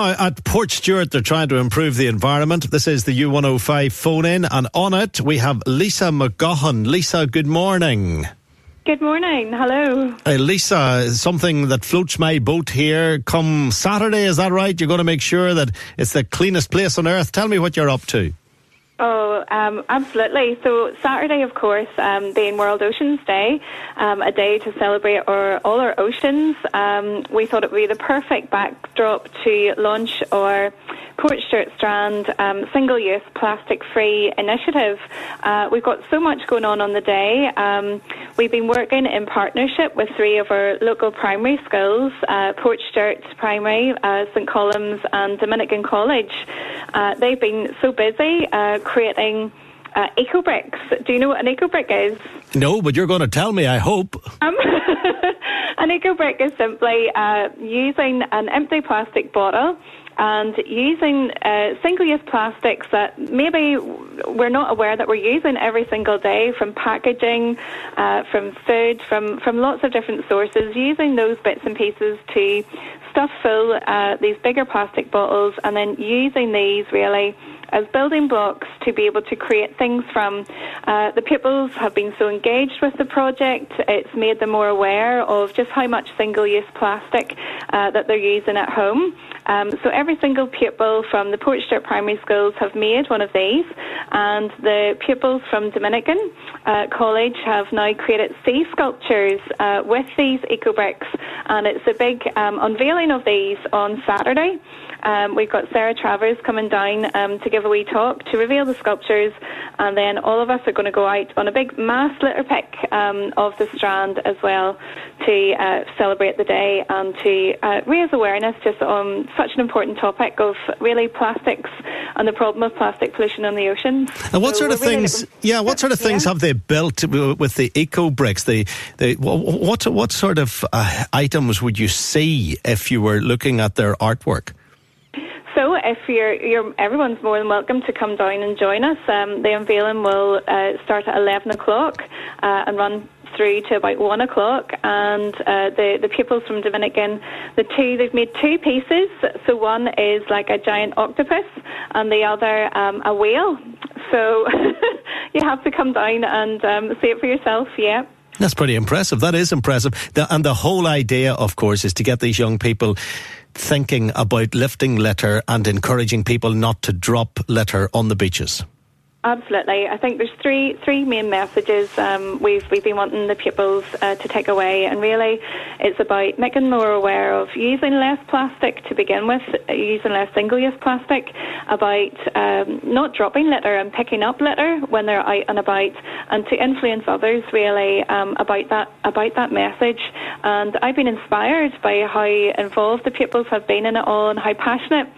At Portstewart, they're trying to improve the environment. This is the U105 phone in, and on it, we have Lisa McGohan. Lisa, good morning. Good morning. Hello. Uh, Lisa, something that floats my boat here come Saturday, is that right? You're going to make sure that it's the cleanest place on earth. Tell me what you're up to. Oh, um, absolutely. So Saturday, of course, um, being World Oceans Day, um, a day to celebrate our, all our oceans, um, we thought it would be the perfect backdrop to launch our Port Stewart Strand um, single-use plastic-free initiative. Uh, we've got so much going on on the day. Um, we've been working in partnership with three of our local primary schools, uh, Port Stewart Primary, uh, St Colum's and Dominican College. Uh, they've been so busy uh, creating uh, eco bricks. Do you know what an eco brick is? No, but you're going to tell me, I hope. Um, an eco brick is simply uh, using an empty plastic bottle and using uh, single-use plastics that maybe we're not aware that we're using every single day from packaging, uh, from food, from, from lots of different sources, using those bits and pieces to stuff full uh, these bigger plastic bottles and then using these really as building blocks to be able to create things from. Uh, the pupils have been so engaged with the project, it's made them more aware of just how much single use plastic uh, that they're using at home. Um, so every single pupil from the Portstewart Primary Schools have made one of these, and the pupils from Dominican uh, College have now created sea sculptures uh, with these eco bricks, and it's a big um, unveiling of these on Saturday. Um, we've got Sarah Travers coming down um, to give a wee talk to reveal the sculptures, and then all of us are going to go out on a big mass litter pick um, of the Strand as well to uh, celebrate the day and to uh, raise awareness just on such an important topic of really plastics and the problem of plastic pollution in the oceans. And what So sort of really things? looking- Yeah, what sort of things Yeah. have they built with the eco bricks? The, the what what sort of uh, items would you see if you were looking at their artwork? So, if you're, you're, everyone's more than welcome to come down and join us. Um, the unveiling will uh, start at 11 o'clock uh, and run through to about 1 o'clock. And uh, the, the pupils from Dominican, the two, they've made two pieces. So, one is like a giant octopus, and the other um, a whale. So, you have to come down and um, see it for yourself, yeah. That's pretty impressive. That is impressive. The, and the whole idea, of course, is to get these young people thinking about lifting litter and encouraging people not to drop litter on the beaches. Absolutely. I think there's three three main messages um, we've we've been wanting the pupils uh, to take away, and really, it's about making more aware of using less plastic to begin with, using less single-use plastic, about um, not dropping litter and picking up litter when they're out and about, and to influence others really um, about that about that message. And I've been inspired by how involved the pupils have been in it all, and how passionate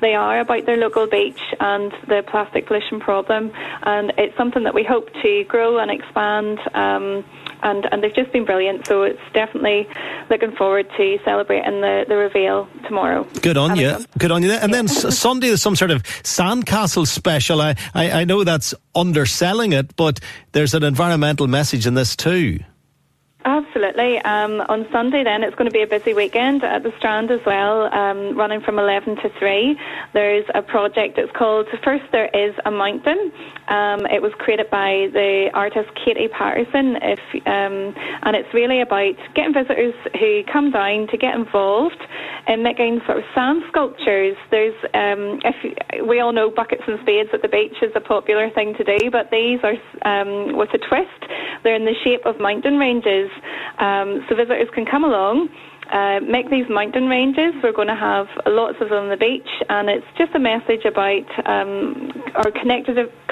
they are about their local beach and the plastic pollution problem. And it's something that we hope to grow and expand. Um, and, and they've just been brilliant, so it's definitely looking forward to celebrating the, the reveal tomorrow. Good on Having you. Good on you. And then Sunday there's some sort of sandcastle special. I, I, I know that's underselling it, but there's an environmental message in this too. Absolutely. Um, on Sunday, then, it's going to be a busy weekend at the Strand as well, um, running from 11 to 3. There's a project It's called First There Is a Mountain. Um, it was created by the artist Katie Paterson, if, um, and it's really about getting visitors who come down to get involved in making sort of sand sculptures. There's, um, if we all know buckets and spades at the beach is a popular thing to do, but these are um, with a twist. They're in the shape of mountain ranges, um, so visitors can come along uh, make these mountain ranges. We're going to have lots of them on the beach, and it's just a message about um, our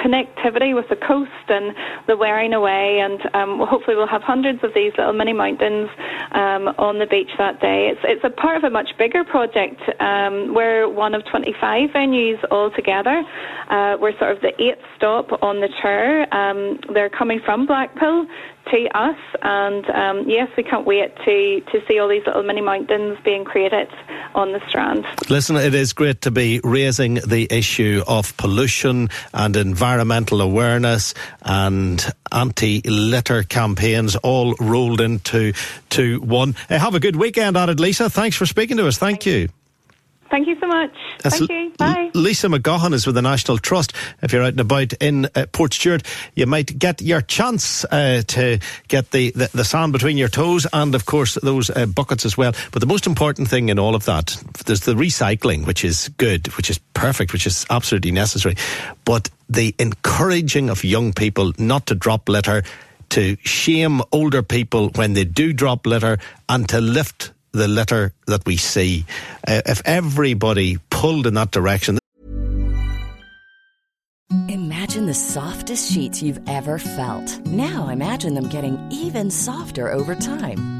connectivity with the coast and the wearing away. And um, hopefully, we'll have hundreds of these little mini mountains um, on the beach that day. It's it's a part of a much bigger project. Um, we're one of 25 venues altogether. Uh, we're sort of the eighth stop on the tour. Um, they're coming from Blackpool to us. And um, yes, we can't wait to, to see all these little mini mountains being created on the Strand. Listen, it is great to be raising the issue of pollution and environmental awareness and anti-litter campaigns all rolled into to one. Uh, have a good weekend at it, Lisa. Thanks for speaking to us. Thank, Thank you. Thank you so much. That's Thank you. Bye. Lisa McGohan is with the National Trust. If you're out and about in uh, Portstewart, you might get your chance uh, to get the, the, the, sand between your toes and, of course, those uh, buckets as well. But the most important thing in all of that, there's the recycling, which is good, which is perfect, which is absolutely necessary. But the encouraging of young people not to drop litter, to shame older people when they do drop litter, and to lift the litter that we see. Uh, if everybody pulled in that direction. Imagine the softest sheets you've ever felt. Now imagine them getting even softer over time.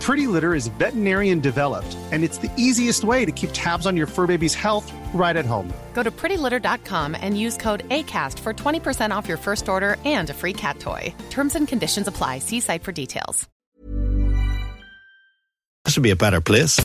Pretty Litter is veterinarian developed, and it's the easiest way to keep tabs on your fur baby's health right at home. Go to prettylitter.com and use code ACAST for 20% off your first order and a free cat toy. Terms and conditions apply. See site for details. This would be a better place.